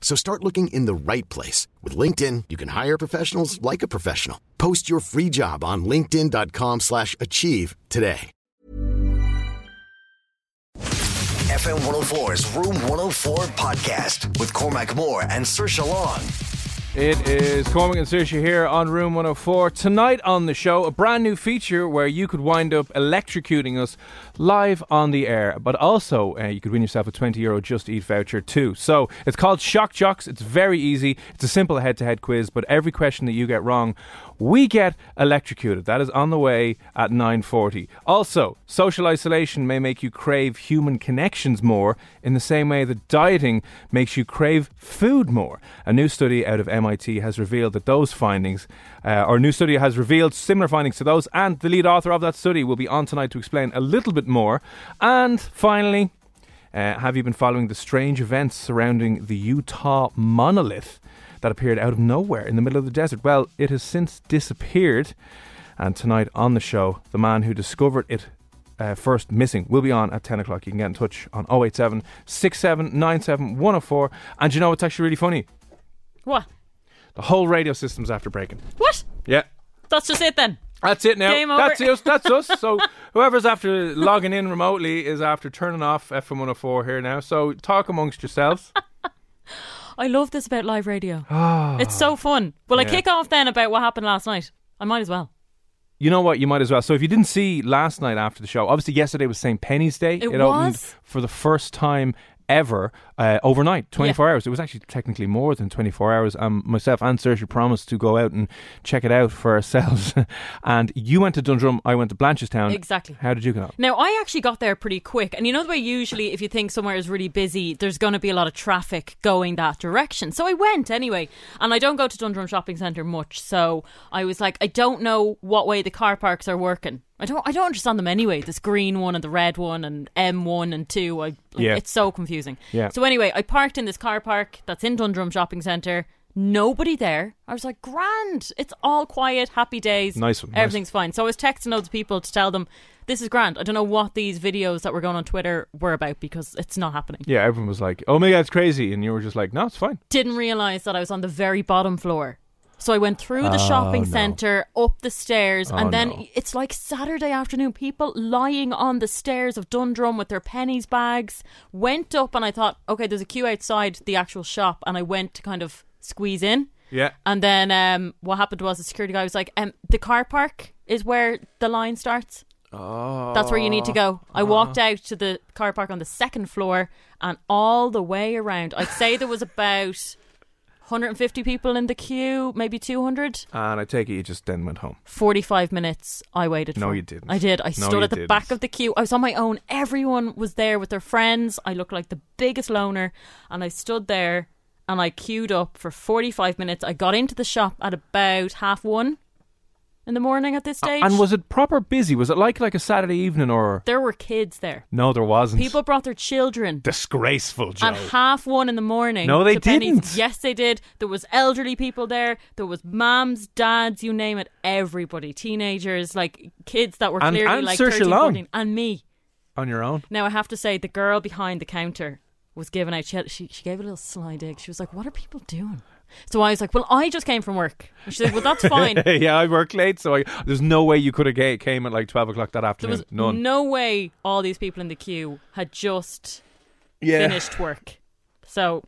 So start looking in the right place. With LinkedIn, you can hire professionals like a professional. Post your free job on linkedin.com slash achieve today. FM 104's Room 104 podcast with Cormac Moore and Saoirse Long. It is Cormac and Saoirse here on Room 104. Tonight on the show, a brand new feature where you could wind up electrocuting us live on the air, but also uh, you could win yourself a 20 euro Just Eat voucher too. So it's called Shock Jocks. It's very easy. It's a simple head to head quiz, but every question that you get wrong, we get electrocuted. That is on the way at 9.40. Also, social isolation may make you crave human connections more in the same way that dieting makes you crave food more. A new study out of MIT has revealed that those findings, uh, or a new study has revealed similar findings to those, and the lead author of that study will be on tonight to explain a little bit more. And finally, uh, have you been following the strange events surrounding the Utah monolith that appeared out of nowhere in the middle of the desert? Well, it has since disappeared. And tonight on the show, the man who discovered it uh, first missing will be on at 10 o'clock. You can get in touch on 087 6797 104. And you know what's actually really funny? What? The whole radio system's after breaking. What? Yeah. That's just it then. That's it now. Game over. That's us. That's us. So whoever's after logging in remotely is after turning off FM 104 here now. So talk amongst yourselves. I love this about live radio. Ah. it's so fun. Will I kick off then about what happened last night? I might as well. You know what? You might as well. So if you didn't see last night after the show, obviously yesterday was St. Penneys Day. It opened was? for the first time ever uh, overnight, 24 hours. It was actually technically more than 24 hours. Um, myself and Saoirse promised to go out and check it out for ourselves. and you went to Dundrum, I went to Blanchardstown. Exactly. How did you go? Now, I actually got there pretty quick. And you know the way usually if you think somewhere is really busy, there's going to be a lot of traffic going that direction. So I went anyway. And I don't go to Dundrum Shopping Centre much. So I was like, I don't know what way the car parks are working. I don't I don't understand them anyway. This green one and the red one and M1 and 2. I, like, Yeah. It's so confusing. Yeah. So anyway, I parked in this car park that's in Dundrum Shopping Centre. Nobody there. I was like, grand. It's all quiet, happy days. Nice one, nice. Everything's fine. So I was texting loads of people to tell them this is grand. I don't know what these videos that were going on Twitter were about because it's not happening. Yeah, everyone was like, oh my God, it's crazy. And you were just like, no, it's fine. Didn't realize that I was on the very bottom floor. So I went through the Oh, shopping no. centre, up the stairs, Oh, and then no. it's like Saturday afternoon. People lying on the stairs of Dundrum with their Penneys bags. Went up and I thought, okay, there's a queue outside the actual shop, and I went to kind of squeeze in. Yeah. And then um, what happened was the security guy was like, um, the car park is where the line starts. Oh. That's where you need to go. I walked out to the car park on the second floor and all the way around. I'd say there was about 150 people in the queue, maybe 200. And I take it you just then went home. 45 minutes I waited No, for. you didn't. I did. I No, stood you at the didn't. back of the queue. I was on my own. Everyone was there with their friends. I looked like the biggest loner. And I stood there and I queued up for 45 minutes. I got into the shop at about half one in the morning at this stage. And was it proper busy? Was it like like a Saturday evening or? there were kids there. No, there wasn't. People brought their children. Disgraceful, Joe. At half one in the morning. No, they to didn't. Yes, they did. There was elderly people there. There was mums, dads, you name it. Everybody, teenagers, like kids that were And- clearly and like Saoirse 13, Long. 14, and me. On your own. Now I have to say, the girl behind the counter was giving out. She, had, she she gave a little sly dig. She was like, "What are people doing?" So I was like, "Well, I just came from work." And she said, "Well, that's fine." yeah, I work late, so I, there's no way you could have ga- came at like twelve o'clock that There afternoon. was None. no way all these people in the queue had just yeah. finished work. So,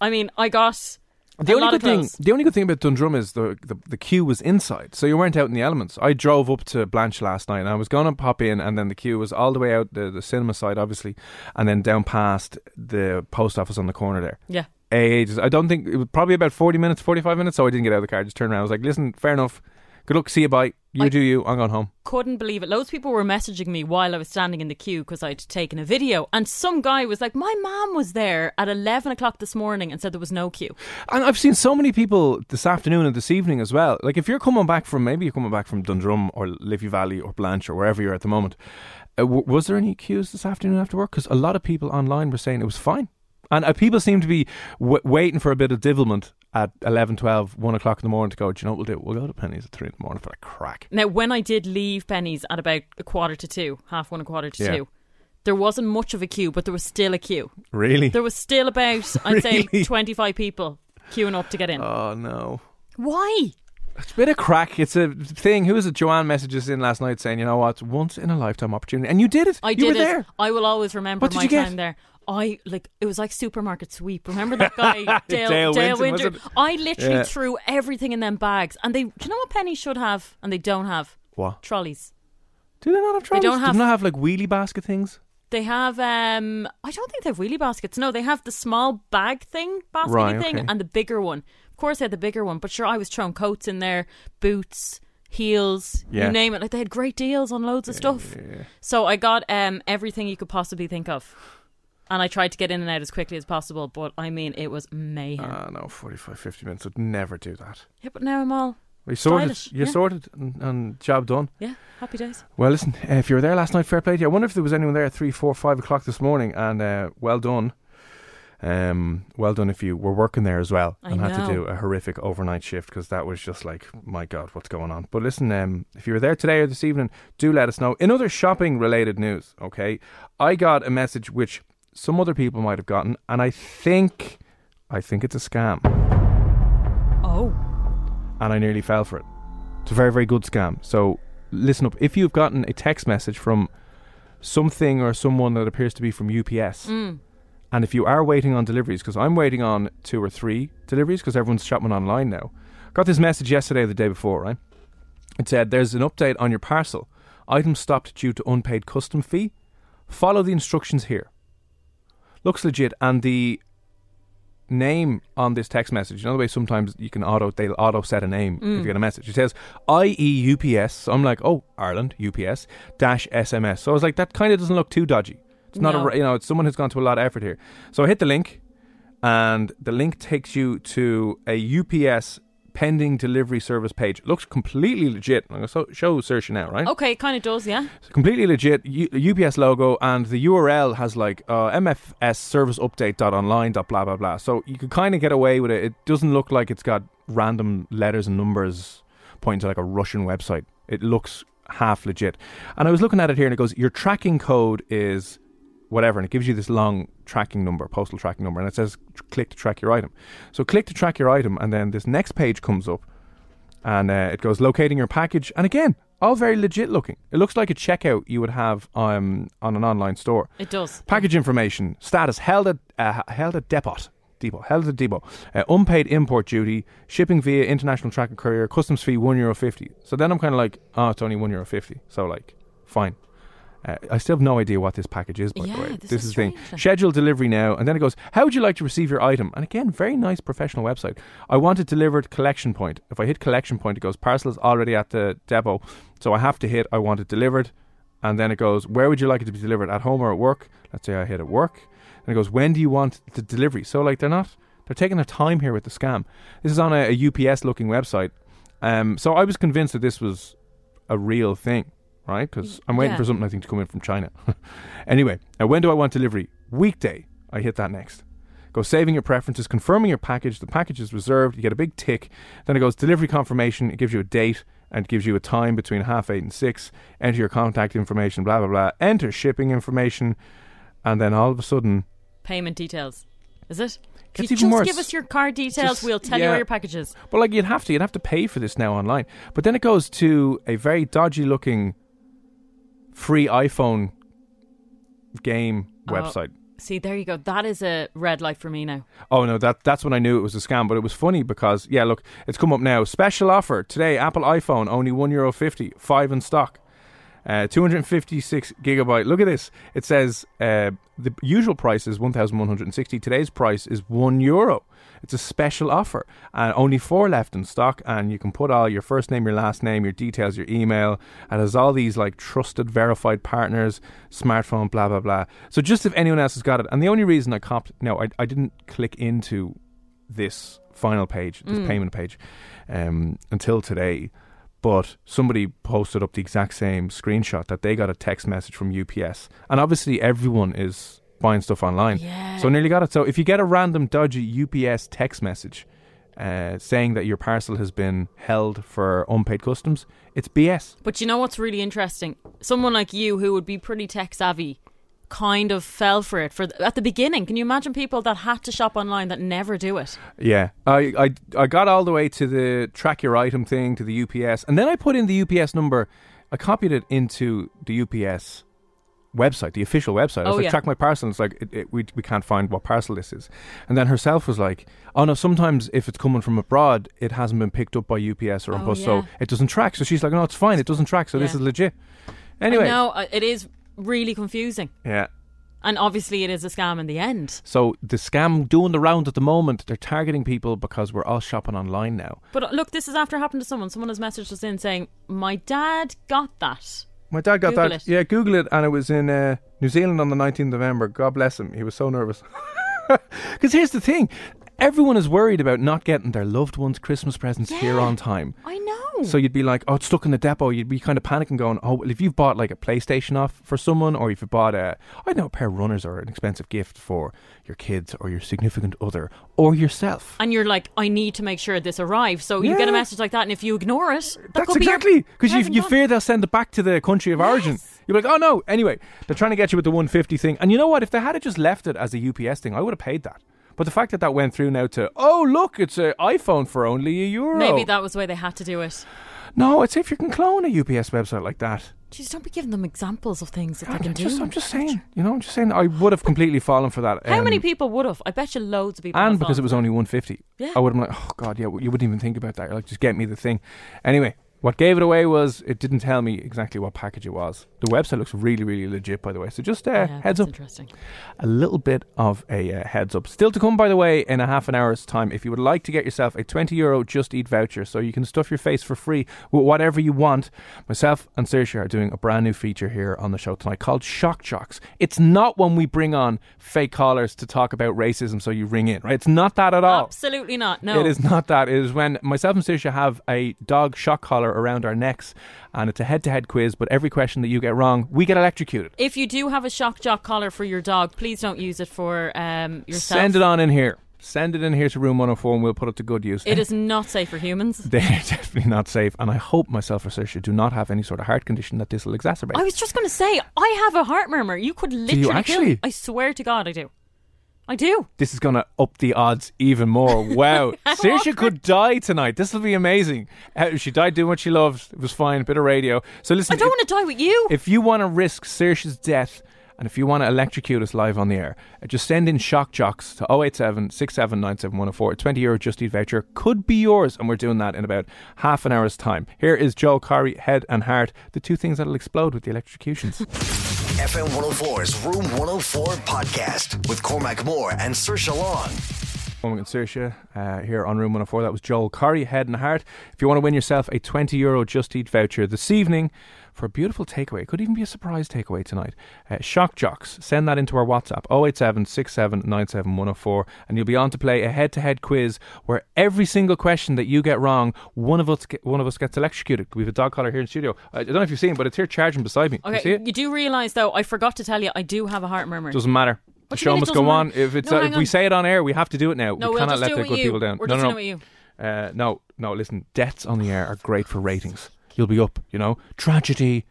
I mean, I got The a only lot good of thing, clothes. the only good thing about Dundrum is the, the the queue was inside, so you weren't out in the elements. I drove up to Blanche last night, and I was going to pop in, and then the queue was all the way out the, the cinema side, obviously, and then down past the post office on the corner there. Yeah. Ages. I don't think it was probably about forty minutes, forty five minutes. So I didn't get out of the car. I Just turned around. I was like, "Listen, fair enough. Good luck. See you. Bye. You I- do you. I'm going home." couldn't believe it. Loads of people were messaging me while I was standing in the queue because I'd taken a video, and some guy was like, "My mom was there at eleven o'clock this morning and said there was no queue." And I've seen so many people this afternoon and this evening as well. Like if you're coming back from maybe you're coming back from Dundrum or Liffey Valley or Blanche or wherever you're at the moment, uh, w- was there any queues this afternoon after work? Because a lot of people online were saying it was fine, and uh, people seem to be w- waiting for a bit of divilment at 11, 12, 1 o'clock in the morning to go. Do you know what we'll do? We'll go to Penneys at three in the morning for a crack. Now, when I did leave Penneys at about a quarter to two, half one, a quarter to Yeah. two, there wasn't much of a queue, but there was still a queue. Really? There was still about, I'd say, 25 people queuing up to get in. Oh no. Why? It's a bit of crack. It's a thing. Who was it? Joanne messages in last night saying, "You know what? It's once in a lifetime opportunity," and you did it. I you did were it. there. I will always remember What did my time there. I like it was like supermarket sweep. Remember that guy Dale, Dale Dale, was Winton? I literally Yeah. threw everything in them bags, and they. Do you know what Penny should have, and they don't have What? trolleys. Do they not have trolleys? don't Do have- they not have like wheelie basket things? They have. um I don't think they have wheelie baskets. No, they have the small bag thing, basket Right, thing, okay. and the bigger one. Of course, they had the bigger one, but sure, I was throwing coats in there, boots, heels, Yeah. you name it. Like they had great deals on loads of stuff. So I got um everything you could possibly think of. And I tried to get in and out as quickly as possible, but I mean, it was mayhem. Ah, no, 45, 50 minutes would never do that. yeah, but now I'm all, you sorted. You're yeah. sorted and, and job done. yeah, happy days. Well, listen, uh, if you were there last night, fair play to you. I wonder if there was anyone there at three, four, five o'clock this morning, and uh, well done. Um, well done if you were working there as well I and had to do a horrific overnight shift because that was just like, my God, what's going on? But listen, um, if you were there today or this evening, do let us know. In other shopping related news, okay, I got a message which some other people might have gotten, and I think, I think it's a scam, Oh, and I nearly fell for it. It's a very, very good scam. So listen up. If you've gotten a text message from something or someone that appears to be from UPS, mm. and if you are waiting on deliveries, because I'm waiting on two or three deliveries because everyone's shopping online now. Got this message yesterday or the day before, right? It said, There's an update on your parcel. Item stopped due to unpaid custom fee. Follow the instructions here. Looks legit, and the name on this text message, you know the way sometimes you can auto they'll auto set a name if you mm. get a message. It says IE UPS. So I'm like, oh, Ireland UPS dash SMS. So I was like, that kind of doesn't look too dodgy. It's not No. a you know, it's someone who's gone to a lot of effort here. So I hit the link, and the link takes you to a UPS pending delivery service page. Looks completely legit. I'm going to show Saoirse now, right? okay, kind of does, yeah. It's completely legit U- UPS logo, and the URL has like uh, MFS service update dot online dot blah blah blah. So you could kind of get away with it. It doesn't look like it's got random letters and numbers pointing to like a Russian website. It looks half legit. And I was looking at it here, and it goes, your tracking code is whatever, and it gives you this long tracking number, postal tracking number, and it says click to track your item. So click to track your item, and then this next page comes up, and uh, it goes locating your package, and again, all very legit looking. It looks like a checkout you would have um, on an online store. It does. Package information, status held at uh, held at depot. Depot held at depot. Uh, unpaid import duty, shipping via international tracker courier, customs fee one euro fifty. So then I'm kind of like, oh, it's only one euro fifty. So like, fine. Uh, I still have no idea what this package is, by Yeah, the way. this is is the thing. Schedule delivery now, and then it goes, How would you like to receive your item? And again, very nice professional website. I want it delivered collection point. If I hit collection point, it goes, Parcel is already at the depot. So I have to hit, I want it delivered. And then it goes, Where would you like it to be delivered? At home or at work? Let's say I hit at work. And it goes, When do you want the delivery? So, like, they're not, they're taking their time here with the scam. This is on a, a UPS looking website. Um, so I was convinced that this was a real thing, right? Because I'm waiting Yeah. for something I think to come in from China. anyway, now when do I want delivery? Weekday. I hit that next. Go saving your preferences, confirming your package. The package is reserved. You get a big tick. Then it goes delivery confirmation. It gives you a date and gives you a time between half eight and six. Enter your contact information. Blah blah blah. Enter shipping information, and then all of a sudden, Payment details. Is it? If you just worse. give us your card details, Just- we'll tell you yeah. where your package is. But like you'd have to, you'd have to pay for this now online. But then it goes to a very dodgy looking free iPhone game Oh. website. See, there you go. That is a red light for me now. Oh no, that that's when I knew it was a scam. But it was funny because yeah, look, it's come up now. Special offer today: Apple iPhone only one euro fifty, five in stock. Uh, 256 gigabyte. Look at this. It says uh, the usual price is 1,160. Today's price is one euro. It's a special offer, and only four left in stock. And you can put all your first name, your last name, your details, your email, and has all these like trusted, verified partners, smartphone, blah blah blah. So just if anyone else has got it, and the only reason I copped, no, I, I didn't click into this final page, this payment page, um, until today. But somebody posted up the exact same screenshot that they got a text message from UPS, and obviously everyone is buying stuff online. Yeah. So nearly got it. So if you get a random dodgy UPS text message uh, saying that your parcel has been held for unpaid customs, it's BS. But you know what's really interesting? Someone like you who would be pretty tech savvy kind of fell for it for th- at the beginning. Can you imagine people that had to shop online that never do it? Yeah, I, I I got all the way to the track your item thing to the UPS, and then I put in the UPS number. I copied it into the UPS website, the official website. I was Oh, like, yeah. track my parcel. And it's like it, it, we we can't find what parcel this is. And then herself was like, oh no, sometimes if it's coming from abroad, it hasn't been picked up by UPS or Oh, Bus, yeah. so it doesn't track. So she's like, no, it's fine, it doesn't track. So this is legit. Anyway, No, it is really confusing. yeah. And obviously it is a scam in the end. So the scam doing the round at the moment, they're targeting people because we're all shopping online now. But uh, look, this has after happened to someone. Someone has messaged us in saying, My dad got that. My dad got Google that. it. Yeah, Google it, and it was in uh, New Zealand on the 19th of November. God bless him. He was so nervous. Because here's the thing everyone is worried about not getting their loved ones' Christmas presents here on time. I know. So you'd be like, oh, it's stuck in the depot. You'd be kind of panicking, going, oh, well, if you've bought like a PlayStation off for someone, or if you bought a, I don't know, a pair of runners or an expensive gift for your kids or your significant other or yourself. and you're like, I need to make sure this arrives. So you get a message like that, and if you ignore it, that That's exactly because you, you fear they'll send it back to the country of origin. Yes. You're like, oh no. Anyway, they're trying to get you with the 150 thing, and you know what? If they had just left it as a UPS thing, I would have paid that. But the fact that that went through now to, oh look, it's an iPhone for only a euro. Maybe that was the way they had to do it. No, I'd if you can clone a UPS website like that. Jeez, don't be giving them examples of things that they I'm can just, do. I'm just saying, you know, I'm just saying, I would have completely fallen for that. How um, many people would have? I bet you loads of people. And because it was only 150, Yeah. I would have been like, oh god, yeah, you wouldn't even think about that. You're like, just get me the thing. Anyway, what gave it away was it didn't tell me exactly what package it was. The website looks really, really legit, by the way. So just uh, Yeah, heads up, Interesting. a little bit of a uh, heads up. Still to come, by the way, in a half an hour's time. If you would like to get yourself a 20 euro Just Eat voucher, so you can stuff your face for free with whatever you want, myself and Saoirse are doing a brand new feature here on the show tonight called Shock Jocks. It's not when we bring on fake callers to talk about racism, so you ring in, right? It's not that at all. Absolutely not. No. It is not that. It is when myself and Saoirse have a dog shock collar around our necks, and it's a head-to-head quiz. But every question that you get wrong, we get electrocuted. If you do have a shock jock collar for your dog, please don't use it for um, yourself. Send it on in here. Send it in here to room 104, and we'll put it to good use. It is not safe for humans. They're definitely not safe, and I hope myself or Saoirse do not have any sort of heart condition that this will exacerbate. I was just going to say, I have a heart murmur. You could literally kill actually? me. I swear to God, I do. I do. this is going to up the odds even more. Wow. Saoirse could die tonight. This will be amazing. Uh, she died doing what she loves. It was fine. Bit of radio. So listen, I don't want to die with you. If you want to risk Saoirse's death and if you want to electrocute us live on the air, uh, just send in shock jocks to 087 6797104. A 20 euro Just Eat voucher could be yours, and we're doing that in about half an hour's time. Here is Joel Corry, Head and Heart, the two things that'll explode with the electrocutions. FM 104's Room 104 podcast with Cormac Moore and Saoirse Long. Cormac and Saoirse uh, here on Room 104. That was Joel Corry, Head and Heart. If you want to win yourself a 20 euro Just Eat voucher this evening for a beautiful takeaway, it could even be a surprise takeaway tonight. Uh, Shock Jocks, send that into our WhatsApp 087 and you'll be on to play a head to head quiz where every single question that you get wrong, one of us get, one of us gets electrocuted. We have a dog collar here in the studio. I don't know if you've seen but it's here charging beside me. You see Okay, it? you do realise though, I forgot to tell you, I do have a heart murmur. Doesn't matter. The What you show must go on. matter? If it's No, uh, if we say it on air, we have to do it now. no, we we'll cannot let the good you. people down. We're no, just no, no. with you. Uh, no, no, listen, deaths on the air are great for ratings. You'll be up, you know. Tragedy,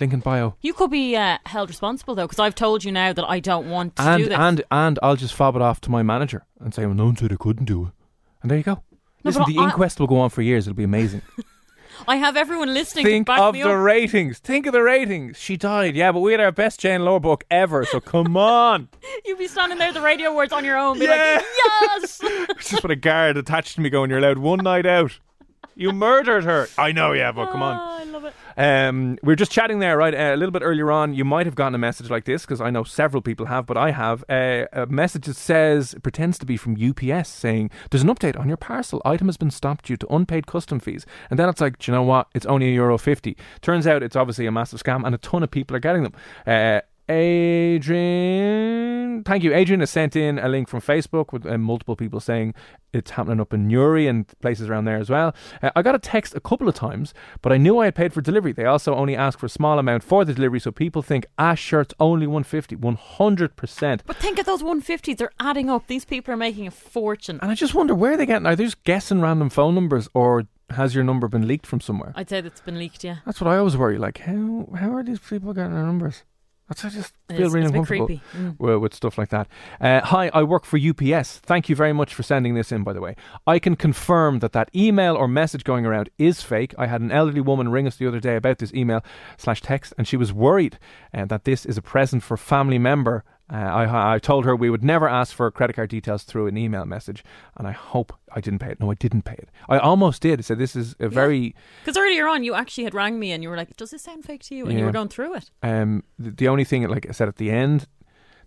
link in bio. You could be uh, held responsible though, because I've told you now that I don't want to do And, this. and, and I'll just fob it off to my manager and say, well, no one said I couldn't do it. And there you go. Listen, but the I- inquest will go on for years. It'll be amazing. I have everyone listening Think of the up. ratings. Think of the ratings. She died, yeah, but we had our best JNLR book ever, so come on. You'd be standing there at the radio awards on your own, be Yeah. like, yes. Just with a guard attached to me going, you're allowed one night out. You murdered her. I know, yeah, but come on. Oh, I love it. Um, we were just chatting there, right? Uh, a little bit earlier on, you might have gotten a message like this because I know several people have, but I have uh, a message that says it pretends to be from UPS saying there's an update on your parcel. Item has been stopped due to unpaid custom fees, and then it's like, do you know what? It's only a euro fifty. Turns out it's obviously a massive scam, and a ton of people are getting them. Uh, Adrian, thank you. Adrian has sent in a link from Facebook with uh, multiple people saying it's happening up in Newry and places around there as well. Uh, I got a text a couple of times, but I knew I had paid for delivery. They also only ask for a small amount for the delivery, so people think ah, shirt's only 150, 100%. But think of those 150s. They're adding up. These people are making a fortune. And I just wonder where they get. Are they just guessing random phone numbers, or has your number been leaked from somewhere? I'd say that's been leaked, yeah. That's what I always worry. Like, how how are these people getting their numbers? That's I just feel is- really it's a bit uncomfortable creepy. Mm. with stuff like that. Uh, hi, I work for UPS. Thank you very much for sending this in. By the way, I can confirm that that email or message going around is fake. I had an elderly woman ring us the other day about this email slash text, and she was worried uh, that this is a present for a family member. Uh, I, I told her we would never ask for credit card details through an email message, and I hope I didn't pay it. No, I didn't pay it. I almost did. I said this is a very Because earlier on, you actually had rang me and you were like, "Does this sound fake to you?" And you were going through it. Um, the, the only thing, like I said at the end,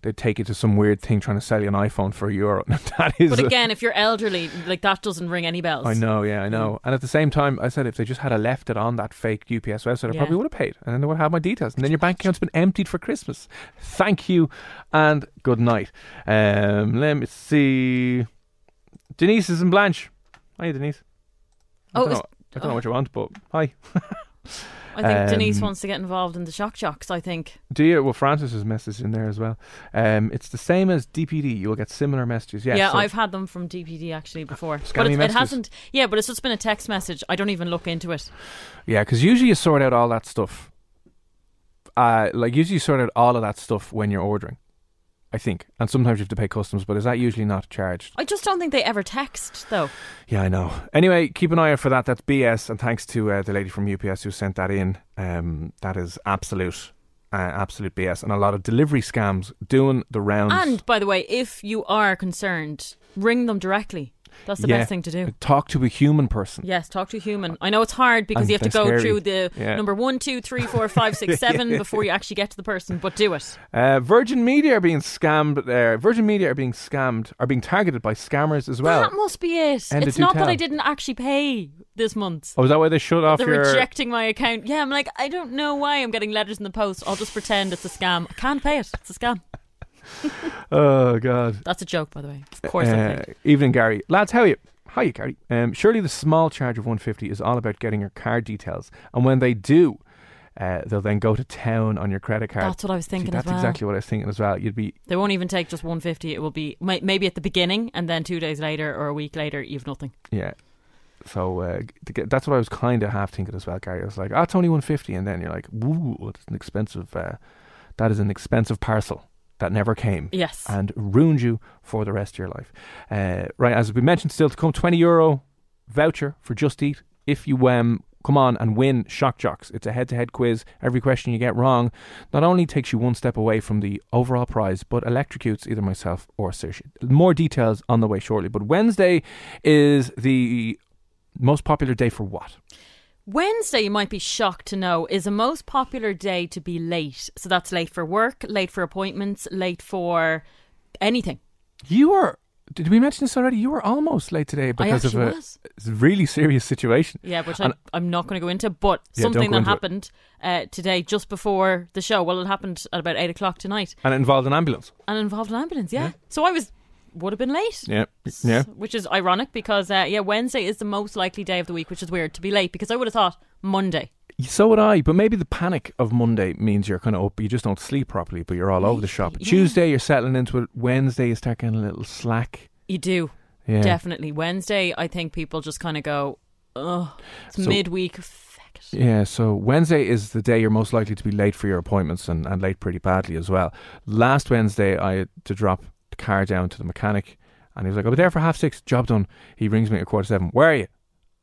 they'd take you to some weird thing trying to sell you an iPhone for a euro. that is, But a- again, if you're elderly, like that doesn't ring any bells. I know, yeah, I know. And at the same time, I said if they just had a left it on that fake UPS website, I Yeah. probably would have paid, and then they would have my details, and then your bank account's been emptied for Christmas. Thank you, and good night. Um, let me see. Denise is in Blanche. Hi, Denise. I Oh, don't, know, I don't know what you want, but hi. I think Denise Um, wants to get involved in the shock jocks. I think. Do you? Well, Francis's message in there as well. Um, it's the same as DPD. You'll get similar messages. Yes, yeah, so- I've had them from DPD actually before, but it, it hasn't. Yeah, but it's just been a text message. I don't even look into it. Yeah, because usually you sort out all that stuff. Uh, like usually you sort out all of that stuff when you're ordering. I think, and sometimes you have to pay customs, but is that usually not charged? I just don't think they ever text though. Yeah, I know. Anyway, keep an eye out for that. That's BS, and thanks to uh, the lady from UPS who sent that in. Um, that is absolute, uh, absolute BS, and a lot of delivery scams doing the rounds. And by the way, if you are concerned, ring them directly. That's the Yeah. best thing to do. Talk to a human person. Yes, talk to a human. I know it's hard because And you have to go scary. through the Yeah. number one, two, three, four, five, six, seven before you actually get to the person. But do it. Uh, Virgin Media are being scammed. Uh, Virgin Media are being scammed, are being targeted by scammers as well. that must be it. End it's not that. I didn't actually pay this month. Oh, is that why they shut off They're your? rejecting my account. Yeah, I'm like, I don't know why I'm getting letters in the post. I'll just pretend it's a scam. I can't pay it. It's a scam. Oh God. That's a joke, by the way. Of course, I Uh, evening, Gary. Lads, how are you? Hi, Gary. Um, surely the small charge of 150 is all about getting your card details, and when they do, uh, they'll then go to town on your credit card. That's what I was See, thinking that's as well. exactly what I was thinking as well. You'd be They won't even take just 150. It will be may- maybe at the beginning, and then two days later or a week later, you've nothing. yeah. So uh, get, that's what I was kind of half thinking as well, Gary. I was like, oh, it's only 150, and then you're like, woo, it's an expensive. Uh, that is an expensive parcel that never came. Yes. and ruined you for the rest of your life. Uh, right, as we mentioned, still to come, twenty euro voucher for Just Eat if you um come on and win Shock Jocks. It's a head-to-head quiz. Every question you get wrong not only takes you one step away from the overall prize, but electrocutes either myself or Saoirse. More details on the way shortly. But Wednesday is the most popular day for what? Wednesday, you might be shocked to know, is a most popular day to be late. So that's late for work, late for appointments, late for anything. You were. Did we mention this already? You were almost late today because of a was. really serious situation. Yeah, which And- I, I'm not going to go into, but Yeah, something that happened uh, today just before the show. Well, it happened at about 8 o'clock tonight And it involved an ambulance. and involved an ambulance, yeah. So I was, would have been late. Yeah. Yeah. Which is ironic because, uh, yeah, Wednesday is the most likely day of the week, which is weird to be late because I would have thought Monday. So would I, but maybe the panic of Monday means you're kind of up, you just don't sleep properly, but you're all over the shop. yeah. Tuesday, you're settling into it. Wednesday, you start getting a little slack. You do. Yeah. Definitely. Wednesday, I think people just kind of go, oh, it's So- midweek. Yeah, so Wednesday is the day you're most likely to be late for your appointments and, and late pretty badly as well. Last Wednesday, I had to drop the car down to the mechanic, and he was like, I'll be there for half six, job done. He rings me at quarter seven, where are you?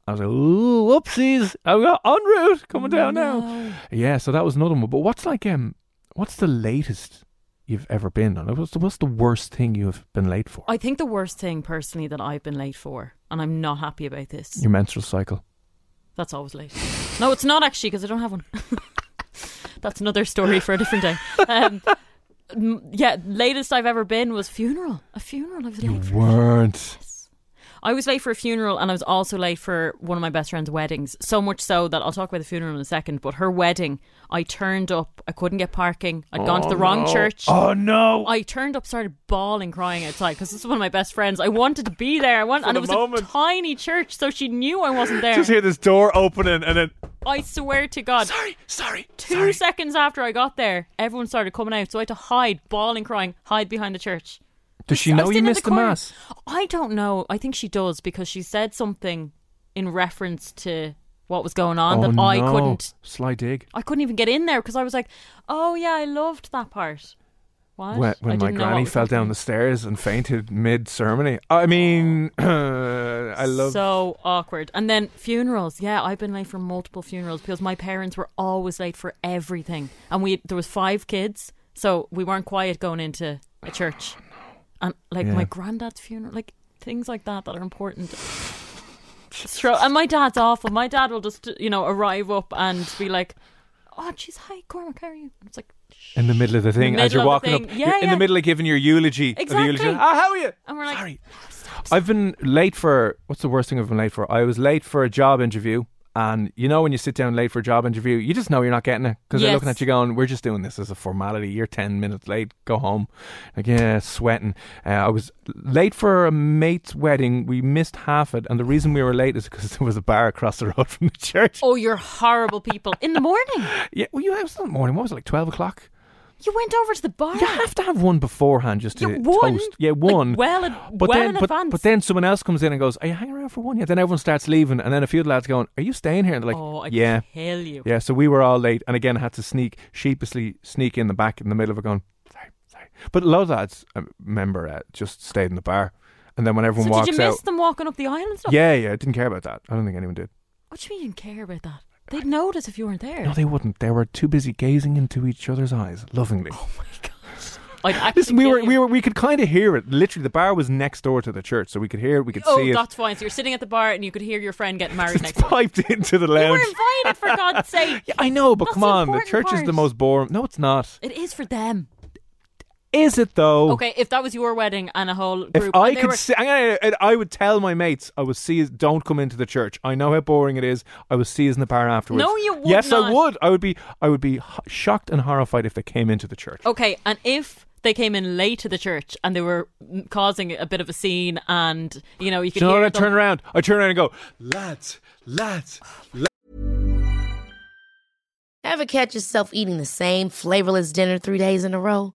I was like, ooh, whoopsies! I've got en route coming down now. Yeah, so that was another one. But what's like um, what's the latest you've ever been on? What's the, what's the worst thing you've been late for? I think the worst thing personally that I've been late for, and I'm not happy about this. Your menstrual cycle. That's always late. No, it's not actually because I don't have one. That's another story for a different day. Um, yeah, latest I've ever been was funeral. A funeral. I was You late for. weren't. I was late for a funeral and I was also late for one of my best friend's weddings. So much so that I'll talk about the funeral in a second. But her wedding, I turned up. I couldn't get parking. I'd gone to the oh, wrong church. Oh no! I turned up, started bawling, crying outside because this is one of my best friends. I wanted to be there. I want, and the it was moment. a tiny church, so she knew I wasn't there. Just hear this door opening and then. I swear to God, Sorry, sorry. two sorry. seconds after I got there, everyone started coming out. So I had to hide, bawling, crying, hide behind the church. Does she know you missed the, corner. mass? I don't know. I think she does because she said something in reference to what was going on oh that I no. couldn't. Sly dig. I couldn't even get in there because I was like, "Oh yeah, I loved that part." What? When, my didn't know what granny fell down the stairs and fainted mid ceremony. I mean, oh. I love. so awkward. And then funerals. Yeah, I've been late for multiple funerals because my parents were always late for everything, and we there was five kids, so we weren't quiet going into a church. And like Yeah. my granddad's funeral, like things like that that are important. And my dad's awful. My dad will just you know arrive up and be like, "Oh, jeez, hi, Cormac, how are you?" It's like, in the middle of the thing, as you're walking up, Yeah, you're in the middle of giving your eulogy. Exactly. eulogy. Ah, how are you? and we're like, Sorry. I've been late for. What's the worst thing I've been late for? I was late for a job interview, and you know when you sit down late for a job interview, you just know you're not getting it because they're Yes. looking at you going, "We're just doing this as a formality. You're ten minutes late. Go home." Like yeah, sweating. Uh, I was late for a mate's wedding. We missed half it, and the reason we were late is because there was a bar across the road from the church. "Oh, you're horrible people." In the morning, Yeah, well, you it was in the morning. What was it like? Twelve o'clock. You went over to the bar. You have to have one beforehand just to Yeah, one? toast. Yeah, Like, one. well in- but well then, in but, advance. but then someone else comes in and goes, "Are you hanging around for one?" Yeah. Then everyone starts leaving, and then a few of the lads going, "Are you staying here?" And they're like, oh, I "Yeah, kill you. yeah." So we were all late, and again, I had to sneak sheepishly sneak in the back in the middle of it, going, "Sorry, sorry." But a lot of lads, I remember, uh, just stayed in the bar, and then when everyone So walks did you miss out, them walking up the aisle and stuff? yeah, yeah, I didn't care about that. I don't think anyone did. What do you mean you didn't care about that? They'd notice if you weren't there. No, they wouldn't. They were too busy gazing into each other's eyes lovingly. oh my god. I'd Listen, we were, we were, we could kind of hear it. Literally, the bar was next door to the church, so we could hear it. We could Oh, see it. Oh, that's fine. So you're sitting at the bar and you could hear your friend getting married next door. piped into the lounge. You lounge. were invited, for God's sake. Yeah, I know, but That's come on, the important church is the most boring. No, it's not. It is for them. Is it though? Okay, if that was your wedding and a whole group, If I and they could were, see, I'm gonna, I would tell my mates, I would see, don't come into the church. I know how boring it is. I would see us in the bar afterwards. No, you would Yes, I not. would. I would be, I would be h- shocked and horrified if they came into the church. okay, and if they came in late to the church and they were mm, causing a bit of a scene, and you know you Do could you know hear what? I them- turn around. I turn around and go, lads, lads. Ever catch yourself eating the same flavorless dinner three days in a row?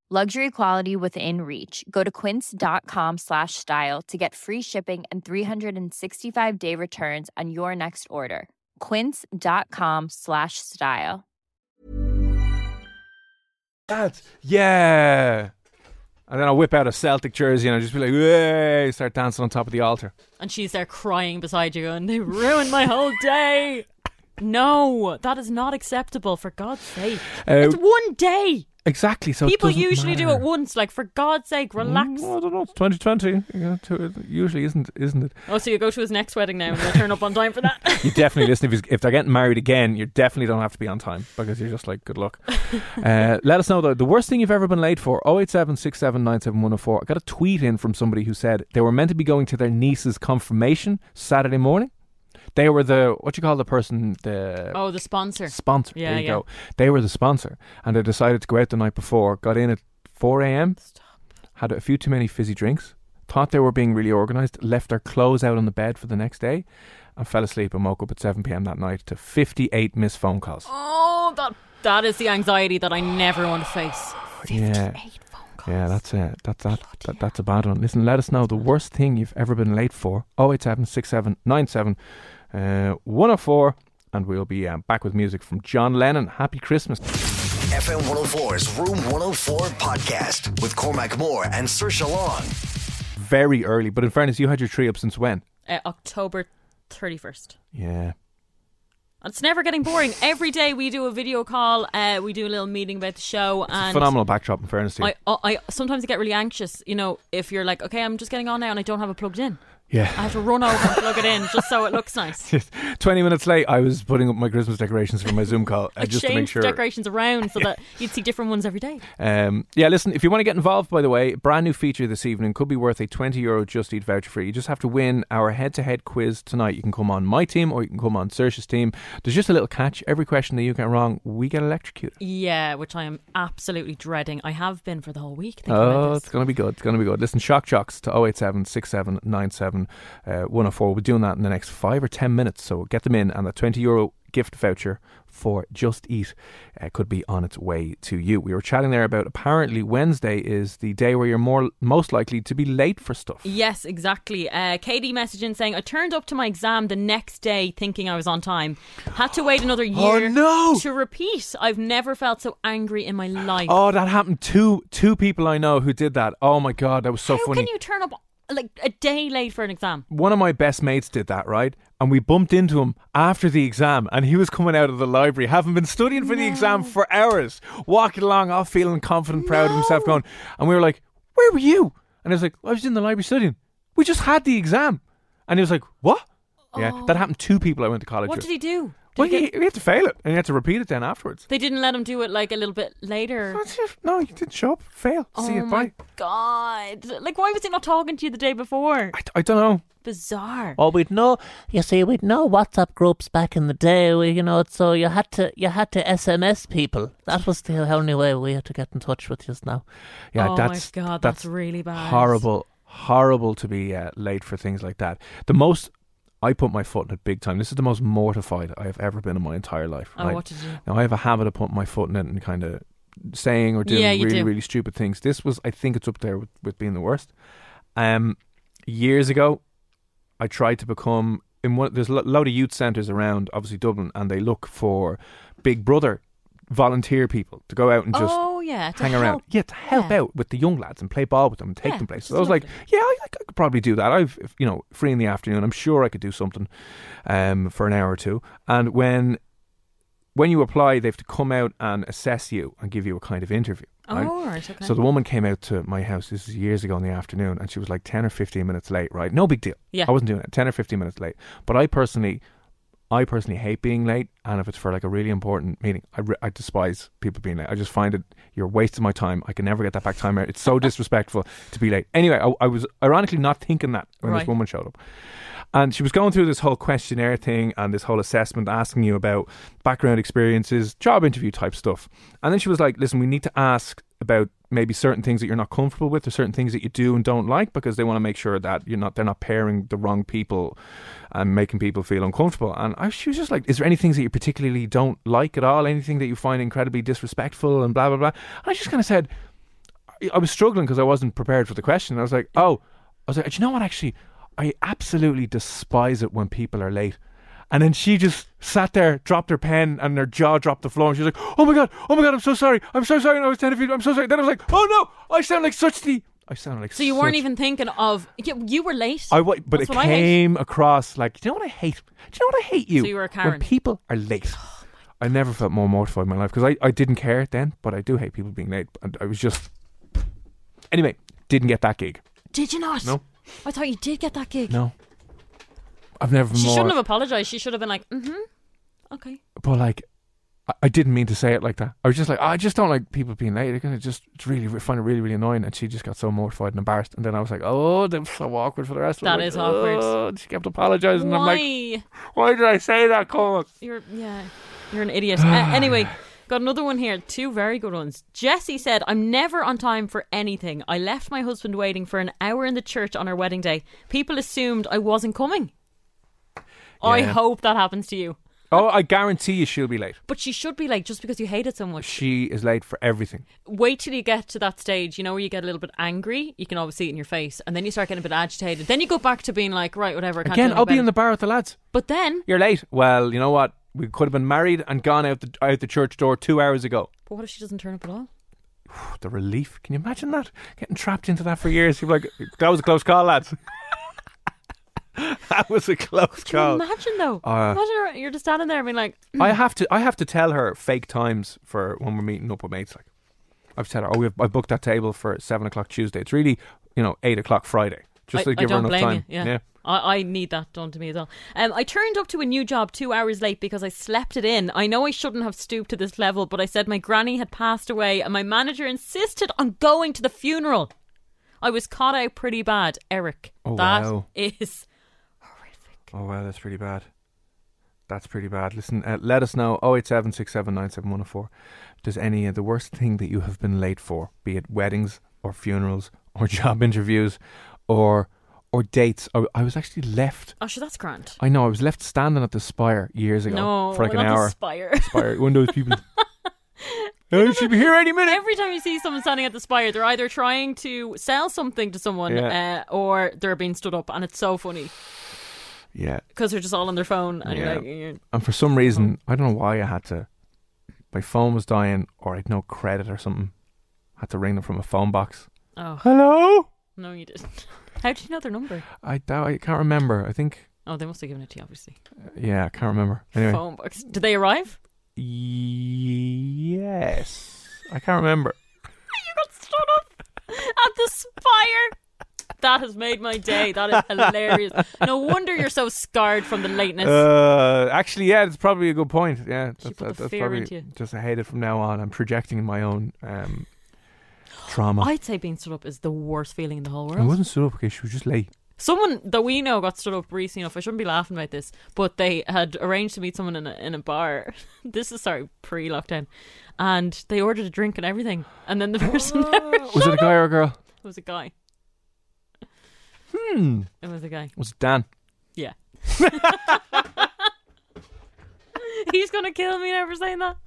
Luxury quality within reach. Go to quince.com slash style to get free shipping and 365 day returns on your next order. Quince.com slash style. Lads, yeah. And then I'll whip out a Celtic jersey and I'll just be like, "Way!" Start dancing on top of the altar. And she's there crying beside you, and they ruined my whole day. No, that is not acceptable. For God's sake, Uh, it's one day. Exactly. So People usually do it once. Like for God's sake, relax. Mm, I don't know. It's 2020. Yeah, to- usually isn't, isn't it? Oh, so you go to his next wedding now, and you'll turn up on time for that. You definitely listen. If, he's, if they're getting married again, you definitely don't have to be on time because you're just like, good luck. uh, let us know though the worst thing you've ever been late for. 087 I got a tweet in from somebody who said they were meant to be going to their niece's confirmation Saturday morning. They were the what you call the person the oh, the sponsor. sponsor. Yeah, there you yeah. go. They were the sponsor, and they decided to go out the night before. Got in at four a.m. Had a few too many fizzy drinks. Thought they were being really organised. Left their clothes out on the bed for the next day, and fell asleep and woke up at seven p.m. that night to fifty-eight missed phone calls. Oh, that that is the anxiety that I never want to face. Yeah. Fifty-eight phone calls. Yeah, that's it. That, that, that, that's a bad one. Listen, let us know the worst thing you've ever been late for. 087 6797 uh, 104. And we'll be uh, back with music from John Lennon. Happy Christmas. FM 104's Room 104 podcast with Cormac Moore and Saoirse Long. Very early, but in fairness, you had your tree up since when? Uh, October thirty-first. Yeah. It's never getting boring. Every day we do a video call. Uh, we do a little meeting about the show, and Phenomenal backdrop, in fairness to you. I, I, I sometimes I get really anxious. You know, if you're like, okay, I'm just getting on now, and I don't have it plugged in. I yeah. have to run over and plug it in just so it looks nice. 20 minutes late, I was putting up my Christmas decorations for my Zoom call. uh, I just to make changed sure. decorations around so that you'd see different ones every day. Um, yeah, listen, if you want to get involved, by the way, brand new feature this evening could be worth a 20 euro Just Eat voucher for you. You just have to win our head to head quiz tonight. You can come on my team or you can come on Saoirse's team. There's just a little catch. Every question that you get wrong, we get electrocuted. Yeah, which I am absolutely dreading. I have been for the whole week. Oh, it's going to be good. It's going to be good. Listen, shock jocks to 087 6797 uh, 104. We'll be doing that in the next five or 10 minutes. So get them in, and the 20 euro gift voucher for Just Eat uh, could be on its way to you. We were chatting there about apparently Wednesday is the day where you're more most likely to be late for stuff. Yes, exactly. Uh, Katie messaging saying, I turned up to my exam the next day thinking I was on time. Had to wait another year. Oh, no! to repeat. I've never felt so angry in my life. Oh, that happened. to two people I know who did that. Oh my god, that was so How funny. can you turn up like a day late for an exam? one of my best mates did that, right? And we bumped into him after the exam, and he was coming out of the library, having been studying for the exam for hours, walking along, all feeling confident, proud of himself, going. And we were like, "Where were you?" And I was like, "I was in the library studying. We just had the exam." And he was like, "What?" Yeah, that oh. happened to two people I went to college What with. did he do? Did well, he he, get- he had to fail it, and he had to repeat it then afterwards. they didn't let him do it like a little bit later. No, you didn't show up. Fail. See oh you. my Bye. god! Like, why was he not talking to you the day before? I, I don't know. Bizarre. Or we'd know, you see, we'd know WhatsApp groups back in the day. We, you know, so you had to, you had to SMS people. That was the only way we had to get in touch with you now. Yeah, oh that's my god, that's, really bad. horrible, horrible to be uh, late for things like that. The most I put my foot in it big time. This is the most mortified I have ever been in my entire life. Oh, right? what did you? Now I have a habit of putting my foot in it and kind of saying or doing Yeah, really, do. really stupid things. This was, I think, it's up there with, with being the worst. Um, years ago, I tried to become in one. There's a lo- load of youth centres around, obviously Dublin, and they look for Big Brother volunteer people to go out and just oh yeah, hang around. Yeah, to help Yeah. out with the young lads and play ball with them and take Yeah, them places. which I was like, yeah, I, I could probably do that. I've, if, you know, free in the afternoon. I'm sure I could do something um, for an hour or two. And when when you apply, they have to come out and assess you and give you a kind of interview. right? Oh, right, okay. So the woman came out to my house. This is years ago in the afternoon, and she was like ten or fifteen minutes late. Right, no big deal. Yeah. I wasn't doing it. Ten or fifteen minutes late. But I personally, I personally hate being late, and if it's for like a really important meeting, I, re- I despise people being late. I just find it you're wasting my time. I can never get that back time. It's so disrespectful to be late. Anyway, I, I was ironically not thinking that when Right. this woman showed up. And she was going through this whole questionnaire thing and this whole assessment, asking you about background experiences, job interview type stuff. And then she was like, listen, we need to ask about maybe certain things that you're not comfortable with or certain things that you do and don't like because they want to make sure that you're not they're not pairing the wrong people and making people feel uncomfortable. And I, she was just like, is there any things that you particularly don't like at all? Anything that you find incredibly disrespectful and blah, blah, blah? And I just kind of said, I- I was struggling because I wasn't prepared for the question. I was like, oh, I was like, do you know what? Actually, I absolutely despise it when people are late. And then she just sat there, dropped her pen, and her jaw dropped the floor. And she was like, "Oh my god, oh my god, I'm so sorry, I'm so sorry." And I was ten feet, I'm so sorry. Then I was like, "Oh no, I sound like such the." I sounded like So you weren't such- even thinking of you, were late. I but That's it came across like, do you know what I hate? Do you know what I hate you? So you were a When people are late. Oh I never felt more mortified in my life because I, I didn't care then, but I do hate people being late. And I was just. Anyway, didn't get that gig. Did you not? No. I thought you did get that gig. No. I've never She more. shouldn't have apologized. She should have been like, mm-hmm. Okay. But like, I, I didn't mean to say it like that. I was just like, "Oh, I just don't like people being late. They're gonna just it's really find it really really annoying. And she just got so mortified and embarrassed. And then I was like, oh, that was so awkward for the rest of That it. is awkward. Oh, she kept apologizing. And I'm Why? like, why did I say that, Cormac? You're yeah, you're an idiot. uh, anyway, got another one here. Two very good ones. Jessie said, "I'm never on time for anything. I left my husband waiting for an hour in the church on our wedding day. People assumed I wasn't coming. I Yeah. hope that happens to you. Oh, I guarantee you she'll be late. But she should be late just because you hate it so much. She is late for everything. Wait till you get to that stage, you know, where you get a little bit angry. You can always see it in your face, and then you start getting a bit agitated. Then you go back to being like, right, whatever. I can't do Again, I'll be in the bar with the lads. But then, You're late. Well, you know what? We could have been married and gone out the out the church door two hours ago. but what if she doesn't turn up at all? The relief. Can you imagine that? Getting trapped into that for years. You're like, that was a close call, lads. that was a close Can you call. imagine though? Uh, imagine you're- just standing there being like, I have to. I have to tell her fake times for when we're meeting up with mates. Like, I've said oh, we've, I booked that table for seven o'clock Tuesday. It's really, you know, eight o'clock Friday. Just I, to give I her enough time. you. Yeah. I, I need that done to me as well. Um, I turned up to a new job two hours late because I slept it in. I know I shouldn't have stooped to this level, but I said my granny had passed away and my manager insisted on going to the funeral. I was caught out pretty bad, Eric. Oh, That wow. is. Oh wow, that's pretty bad. That's pretty bad. Listen, uh, let us know. 087 Does any of the worst thing that you have been late for, be it weddings or funerals or job interviews or or dates? I, I was actually left. Oh, sure, that's grand. I know I was left standing at the Spire years ago No, for like an hour. the spire. Spire, one of those people. oh, you should be here any minute. Every time you see someone standing at the spire, they're either trying to sell something to someone Yeah. uh, or they're being stood up, and it's so funny yeah, because they're just all on their phone. And Yeah. you're like, and for some reason, oh. I don't know why I had to. My phone was dying, or I'd no credit or something. I had to ring them from a phone box. oh Hello. no, you didn't. How did you know their number? I doubt. I can't remember. I think. Oh, they must have given it to you, obviously. Uh, yeah, I can't remember. Anyway. Phone box. Did they arrive? Yes. I can't remember. You got stood up at the spire. That has made my day. That is hilarious. No wonder you're so scarred from the lateness. Uh, actually, yeah, it's probably a good point. Yeah, that's, the that's probably just I hate it from now on. I'm projecting my own um, trauma. I'd say being stood up is the worst feeling in the whole world. I wasn't stood up. Okay, she was just late. Someone that we know got stood up recently enough. I shouldn't be laughing about this, but they had arranged to meet someone in a, in a bar. this is sorry pre lockdown, and they ordered a drink and everything, and then the person never Was it a guy or a girl? It was a guy. Hmm. It was a guy. Was it Dan? Yeah. He's gonna kill me for saying that.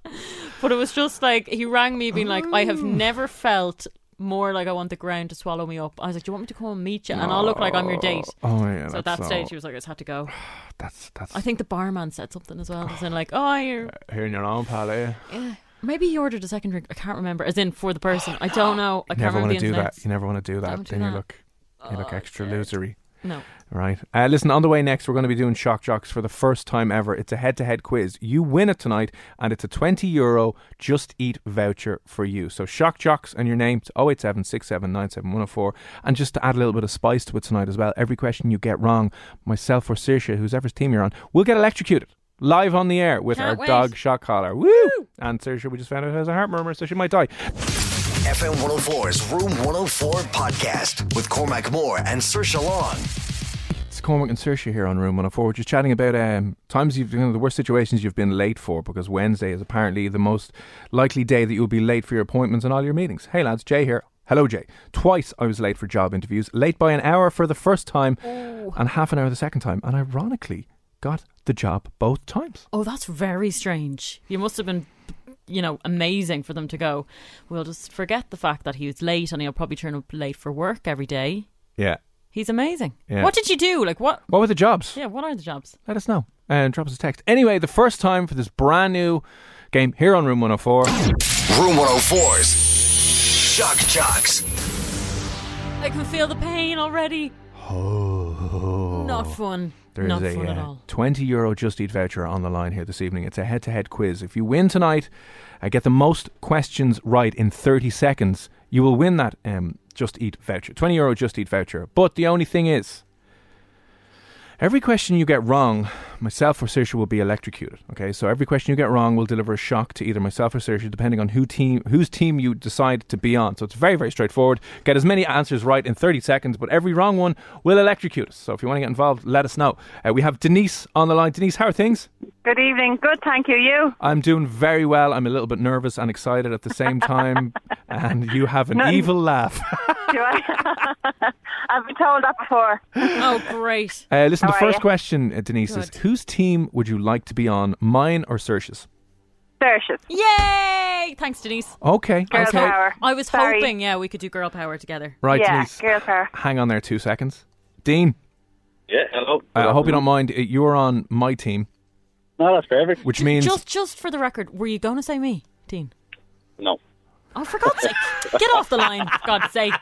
But it was just like he rang me being like, I have never felt more like I want the ground to swallow me up. I was like, Do you want me to come and meet you? And I'll look like I'm your date. Oh yeah. So at that's that stage he was like, I just had to go. that's that's I think the barman said something as well. As in like, Oh you're hearing your own pal. Eh? yeah. Maybe he ordered a second drink. I can't remember. As in for the person. I don't know. I You can't never remember want to do that. You never want to do that. Don't do then you that. look you look Oh, extra losery. No. Right. Uh, listen, on the way next, we're going to be doing Shock Jocks for the first time ever. It's a head to head quiz. You win it tonight, and it's a 20 euro Just Eat voucher for you. So, Shock Jocks and your name to 087 And just to add a little bit of spice to it tonight as well, every question you get wrong, myself or Saoirse, whoever's team you're on, will get electrocuted. Live on the air with Can't our wait. dog Shock Collar. Woo! And Saoirse, we just found out has a heart murmur, so she might die. FM 104's Room 104 podcast with Cormac Moore and Saoirse Long. It's Cormac and Saoirse here on Room 104. We're just chatting about um, times you've, you know, the worst situations you've been late for because Wednesday is apparently the most likely day that you'll be late for your appointments and all your meetings. Hey lads, Jay here. Hello, Jay. Twice I was late for job interviews, late by an hour for the first time and half an hour the second time, and ironically got the job both times. Oh, that's very strange. You must have been, you know, amazing for them to go. We'll just forget the fact that he was late and he'll probably turn up late for work every day. Yeah. He's amazing. Yeah. What did you do? Like what? What were the jobs? Yeah, what are the jobs? Let us know. and drop us a text. Anyway, the first time for this brand new game here on Room 104. Room 104's Shock Jocks. I can feel the pain already. Oh. Not fun. There is Not a fun at uh, all. 20 euro Just Eat voucher on the line here this evening. It's a head to head quiz. If you win tonight, uh, get the most questions right in 30 seconds, you will win that um, Just Eat voucher. 20 euro Just Eat voucher. But the only thing is, every question you get wrong, myself or Saoirse will be electrocuted. Okay, so every question you get wrong will deliver a shock to either myself or Saoirse, depending on who team whose team you decide to be on. So it's very very straightforward. Get as many answers right in 30 seconds, but every wrong one will electrocute us. So if you want to get involved, let us know. Uh, we have Denise on the line. Denise, how are things? Good evening. Good, thank you. You? I'm doing very well. I'm a little bit nervous and excited at the same time, and you have an None. evil laugh. Do I? I've been told that before. Oh, great. Uh, listen, How the first you? question, uh, Denise, is whose team would you like to be on, mine or Saoirse's? Searches. Yay! Thanks, Denise. Okay, Girl okay. power. I was Sorry. hoping, yeah, we could do girl power together. Right, yeah, Denise. girl power. Hang on there two seconds. Dean, Yeah, hello. uh, I hope you don't mind. uh, You're on my team, No, that's perfect. which means Just, just for the record, were you going to say me, Dean? No. Oh, for God's sake, get off the line! For God's sake,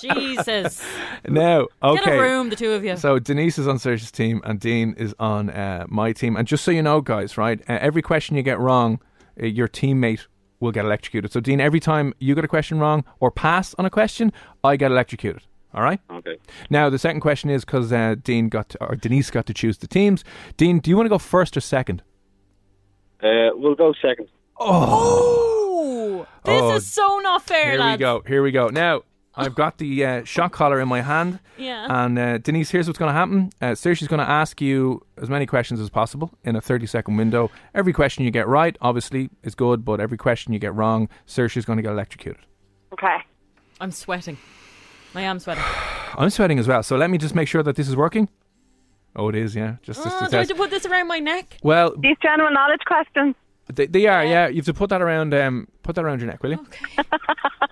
Jesus, no. Okay. get a room, the two of you. So Denise is on Saoirse's team, and Dean is on uh, my team. And just so you know, guys, right? Uh, every question you get wrong, uh, your teammate will get electrocuted. So Dean, every time you get a question wrong or pass on a question, I get electrocuted. All right. Okay. Now the second question is because uh, Dean got to, or Denise got to choose the teams. Dean, do you want to go first or second? Uh, we'll go second. oh, this Oh, is so not fair, Here we go. Here we go. Now I've got the uh, shock collar in my hand. Yeah. And uh, Denise, here's what's going to happen. Uh, Saoirse's going to ask you as many questions as possible in a 30 second window. Every question you get right, obviously, is good, but every question you get wrong, Saoirse's going to get electrocuted. Okay. I'm sweating. I am sweating. I'm sweating as well, so let me just make sure that this is working. Oh, it is, yeah. Just, just Oh, to do I have test. to put this around my neck? Well, These general knowledge questions. they, they are, yeah. You have to put that around. Um, put that around your neck, will you?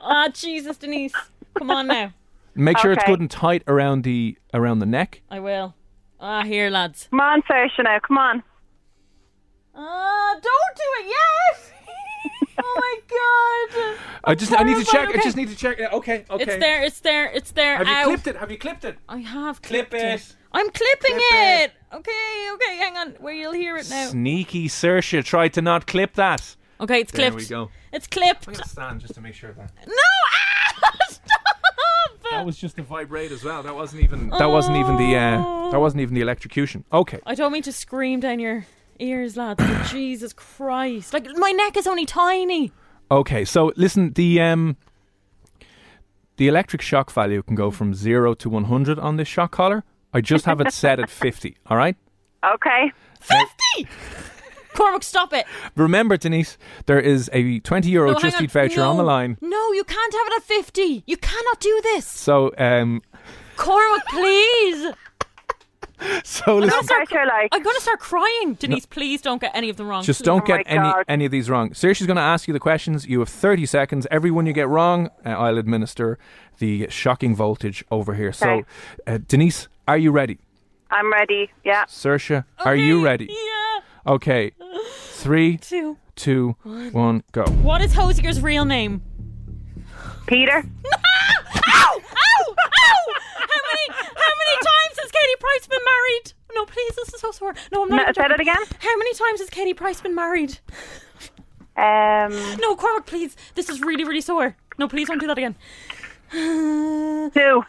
Ah, Jesus, Denise, come on now. Make sure it's Okay. good and tight around the around the neck. I will. Ah, here, lads. Come on, Saoirse now. Come on. Ah, don't do it yet. Oh my God. I just I need to check. I just need to check. Okay, okay. It's there. It's there. It's there. Have you clipped it? Have you clipped it? I have Clip clipped it. I'm clipping Clip it. it. Okay, okay, hang on. Where you'll hear it now. Sneaky Saoirse tried to not clip that. Okay, it's clipped. There we go. It's clipped. I'm gonna stand just to make sure that No! Ah! Stop! that was just a vibrate as well. That wasn't even that wasn't even the uh, that wasn't even the electrocution. Okay. I don't mean to scream down your ears, lads, but Jesus Christ. Like, my neck is only tiny. Okay. So listen, the um the electric shock value can go from zero to one hundred on this shock collar. I just have it set at fifty. All right. Okay. 50! Cormac, stop it. Remember, Denise, there is a twenty euro No, hang Just Eat voucher on the line. No, you can't have it at 50. You cannot do this. So um Cormac, please. so listen. Saoirse, like. I'm going to start crying. Denise, please don't get any of them wrong. Just Please. don't Oh get any God. any of these wrong. Saoirse's going to ask you the questions. You have 30 seconds. Every one you get wrong, uh, I'll administer the shocking voltage over here. So, uh, Denise, are you ready? I'm ready. Yeah. Saoirse, are you ready? Yeah. Okay. Three, Two. two, one, go. What is Hozier's real name? Peter. Ow! Ow! Ow! How many how many times has Katie Price been married? No, please, this is so sore. No, I'm not. No, even say that again. How many times has Katie Price been married? Um. No, Cormac, please. This is really, really sore. No, please don't do that again. Two.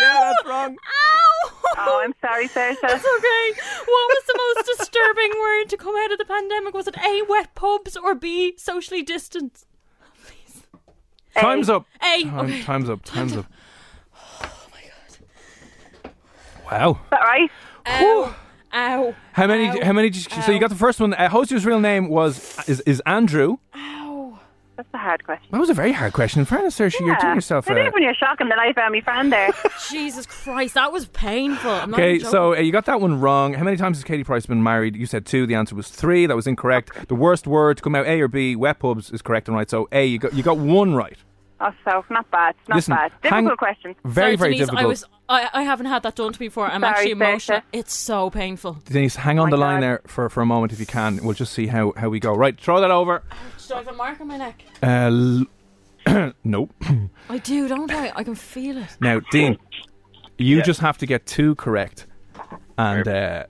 Yeah, that's wrong. Ow! Oh, I'm sorry, Saoirse. It's okay. What was the most disturbing word to come out of the pandemic? Was it A, wet pubs, or B, socially distanced? Please. Time's up. A. Time- Okay. Time's up. Time's up. Oh my god. Wow. Is that right? Ow. Ow. How many? Ow. How many? Did you, so you got the first one. Uh, Hozier's real name was is is Andrew. Ow. That's a hard question. That was a very hard question. In fairness, Saoirse, you're doing yourself. It uh, is when you're shocking the life out of me friend there. Jesus Christ, that was painful. I'm Okay, even so uh, you got that one wrong. How many times has Katie Price been married? You said two. The answer was three. That was incorrect. The worst word to come out, A or B, wet pubs, is correct and right. So A, you got you got one right. Oh, so not bad. Not Listen, bad. hang- Difficult question. Very, Sorry, very Denise, difficult. I was I, I haven't had that done to me before. I'm Sorry, actually emotional. Saoirse. It's so painful. Denise, hang on my the line God. there for, for a moment if you can. We'll just see how, how we go. Right, throw that over. Do I have a mark on my neck? Uh, l- nope. I do, don't I? I can feel it. Now, Dean, you Yeah. just have to get two correct, and uh,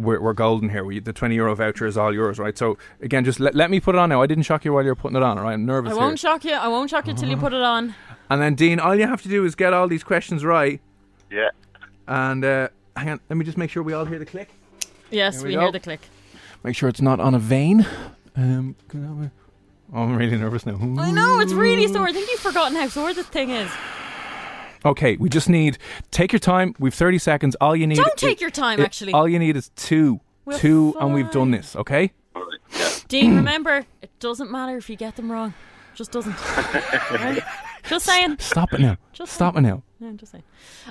we're, we're golden here. We, the twenty euro voucher is all yours, right? So again, just let, let me put it on now. I didn't shock you while you were putting it on. All right, I'm nervous I won't shock you. I won't shock you till you put it on. and then, Dean, all you have to do is get all these questions right, Yeah. and uh, hang on. Let me just make sure we all hear the click. Yes, Here we, we hear the click. Make sure it's not on a vein. Um, can I have a- oh, I'm really nervous now. I know it's really sore. I think you've forgotten how sore this thing is. Okay, we just need take your time. We've 30 seconds. All you need Don't i- take your time, i- actually. All you need is two. We're two and we've done this, okay? All right. Yeah. Dean, remember, it doesn't matter if you get them wrong. Just doesn't. Right? Just saying. Stop it now. Just Stop it now. Yeah, I'm just saying.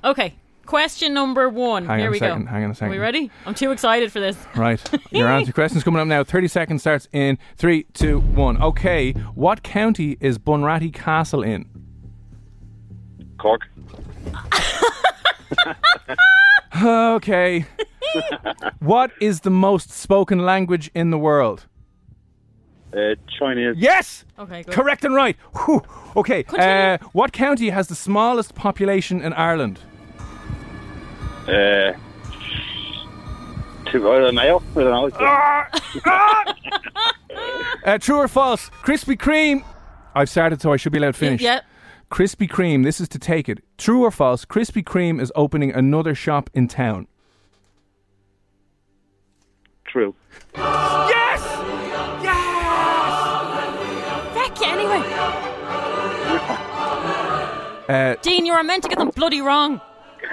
Okay, question number one. Hang Here on a we second, go. hang on a second. Are we ready? I'm too excited for this. Right. Your answer questions coming up now. 30 seconds starts in three, two, one. Okay. What county is Bunratty Castle in? Cork. Okay. what is the most spoken language in the world? Uh, Chinese. Yes! Okay, good. Correct and right. Whew. Okay. Uh, what county has the smallest population in Ireland? Uh, two, I don't know. I don't know. Uh, true or false? Krispy Kreme. I've started, so I should be allowed to finish. Yeah. Krispy Kreme. This is to take it. True or false? Krispy Kreme is opening another shop in town. True. Yes. Yes! Feck you anyway. Uh, Dean, you were meant to get them bloody wrong.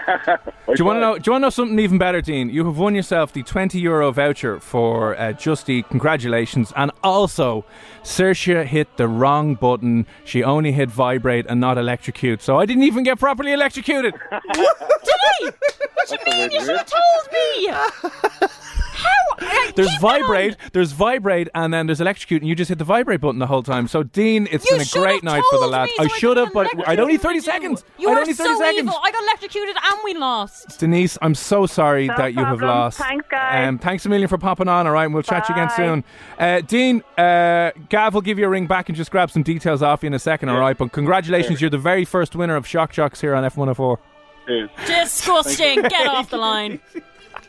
do you want to know? Do you want to know something even better, Dean? You have won yourself the twenty euro voucher for uh, Just Eat. Congratulations! And also, Saoirse hit the wrong button. She only hit vibrate and not electrocute. So I didn't even get properly electrocuted. Did I? What do you mean? You should have told me. How? There's vibrate, on. there's vibrate, and then there's electrocute, and you just hit the vibrate button the whole time. So, Dean, it's You been a great night for the told lads. me I should have, but I'd only 30 electrocute seconds. You I'd are only 30 so seconds. evil. I got electrocuted and we lost. Denise, I'm so sorry No that you have lost. Thanks, guys. Um, thanks a million for popping on, all right? And we'll chat you again soon. Uh, Dean, uh, Gav will give you a ring back and just grab some details off you in a second, all right? But congratulations, you're the very first winner of Shock Jocks here on F104. Cheers. Disgusting. Get off the line.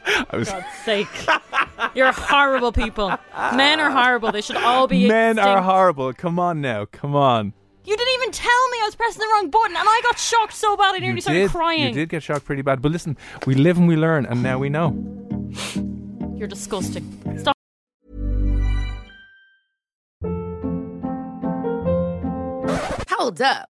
I was, God's sake. You're horrible people. Men are horrible. They should all be men are horrible. Come on now. Come on. You didn't even tell me I was pressing the wrong button and I got shocked so bad I nearly you started did. crying. You did get shocked pretty bad. But listen, we live and we learn, and now we know. You're disgusting. Stop. Hold up.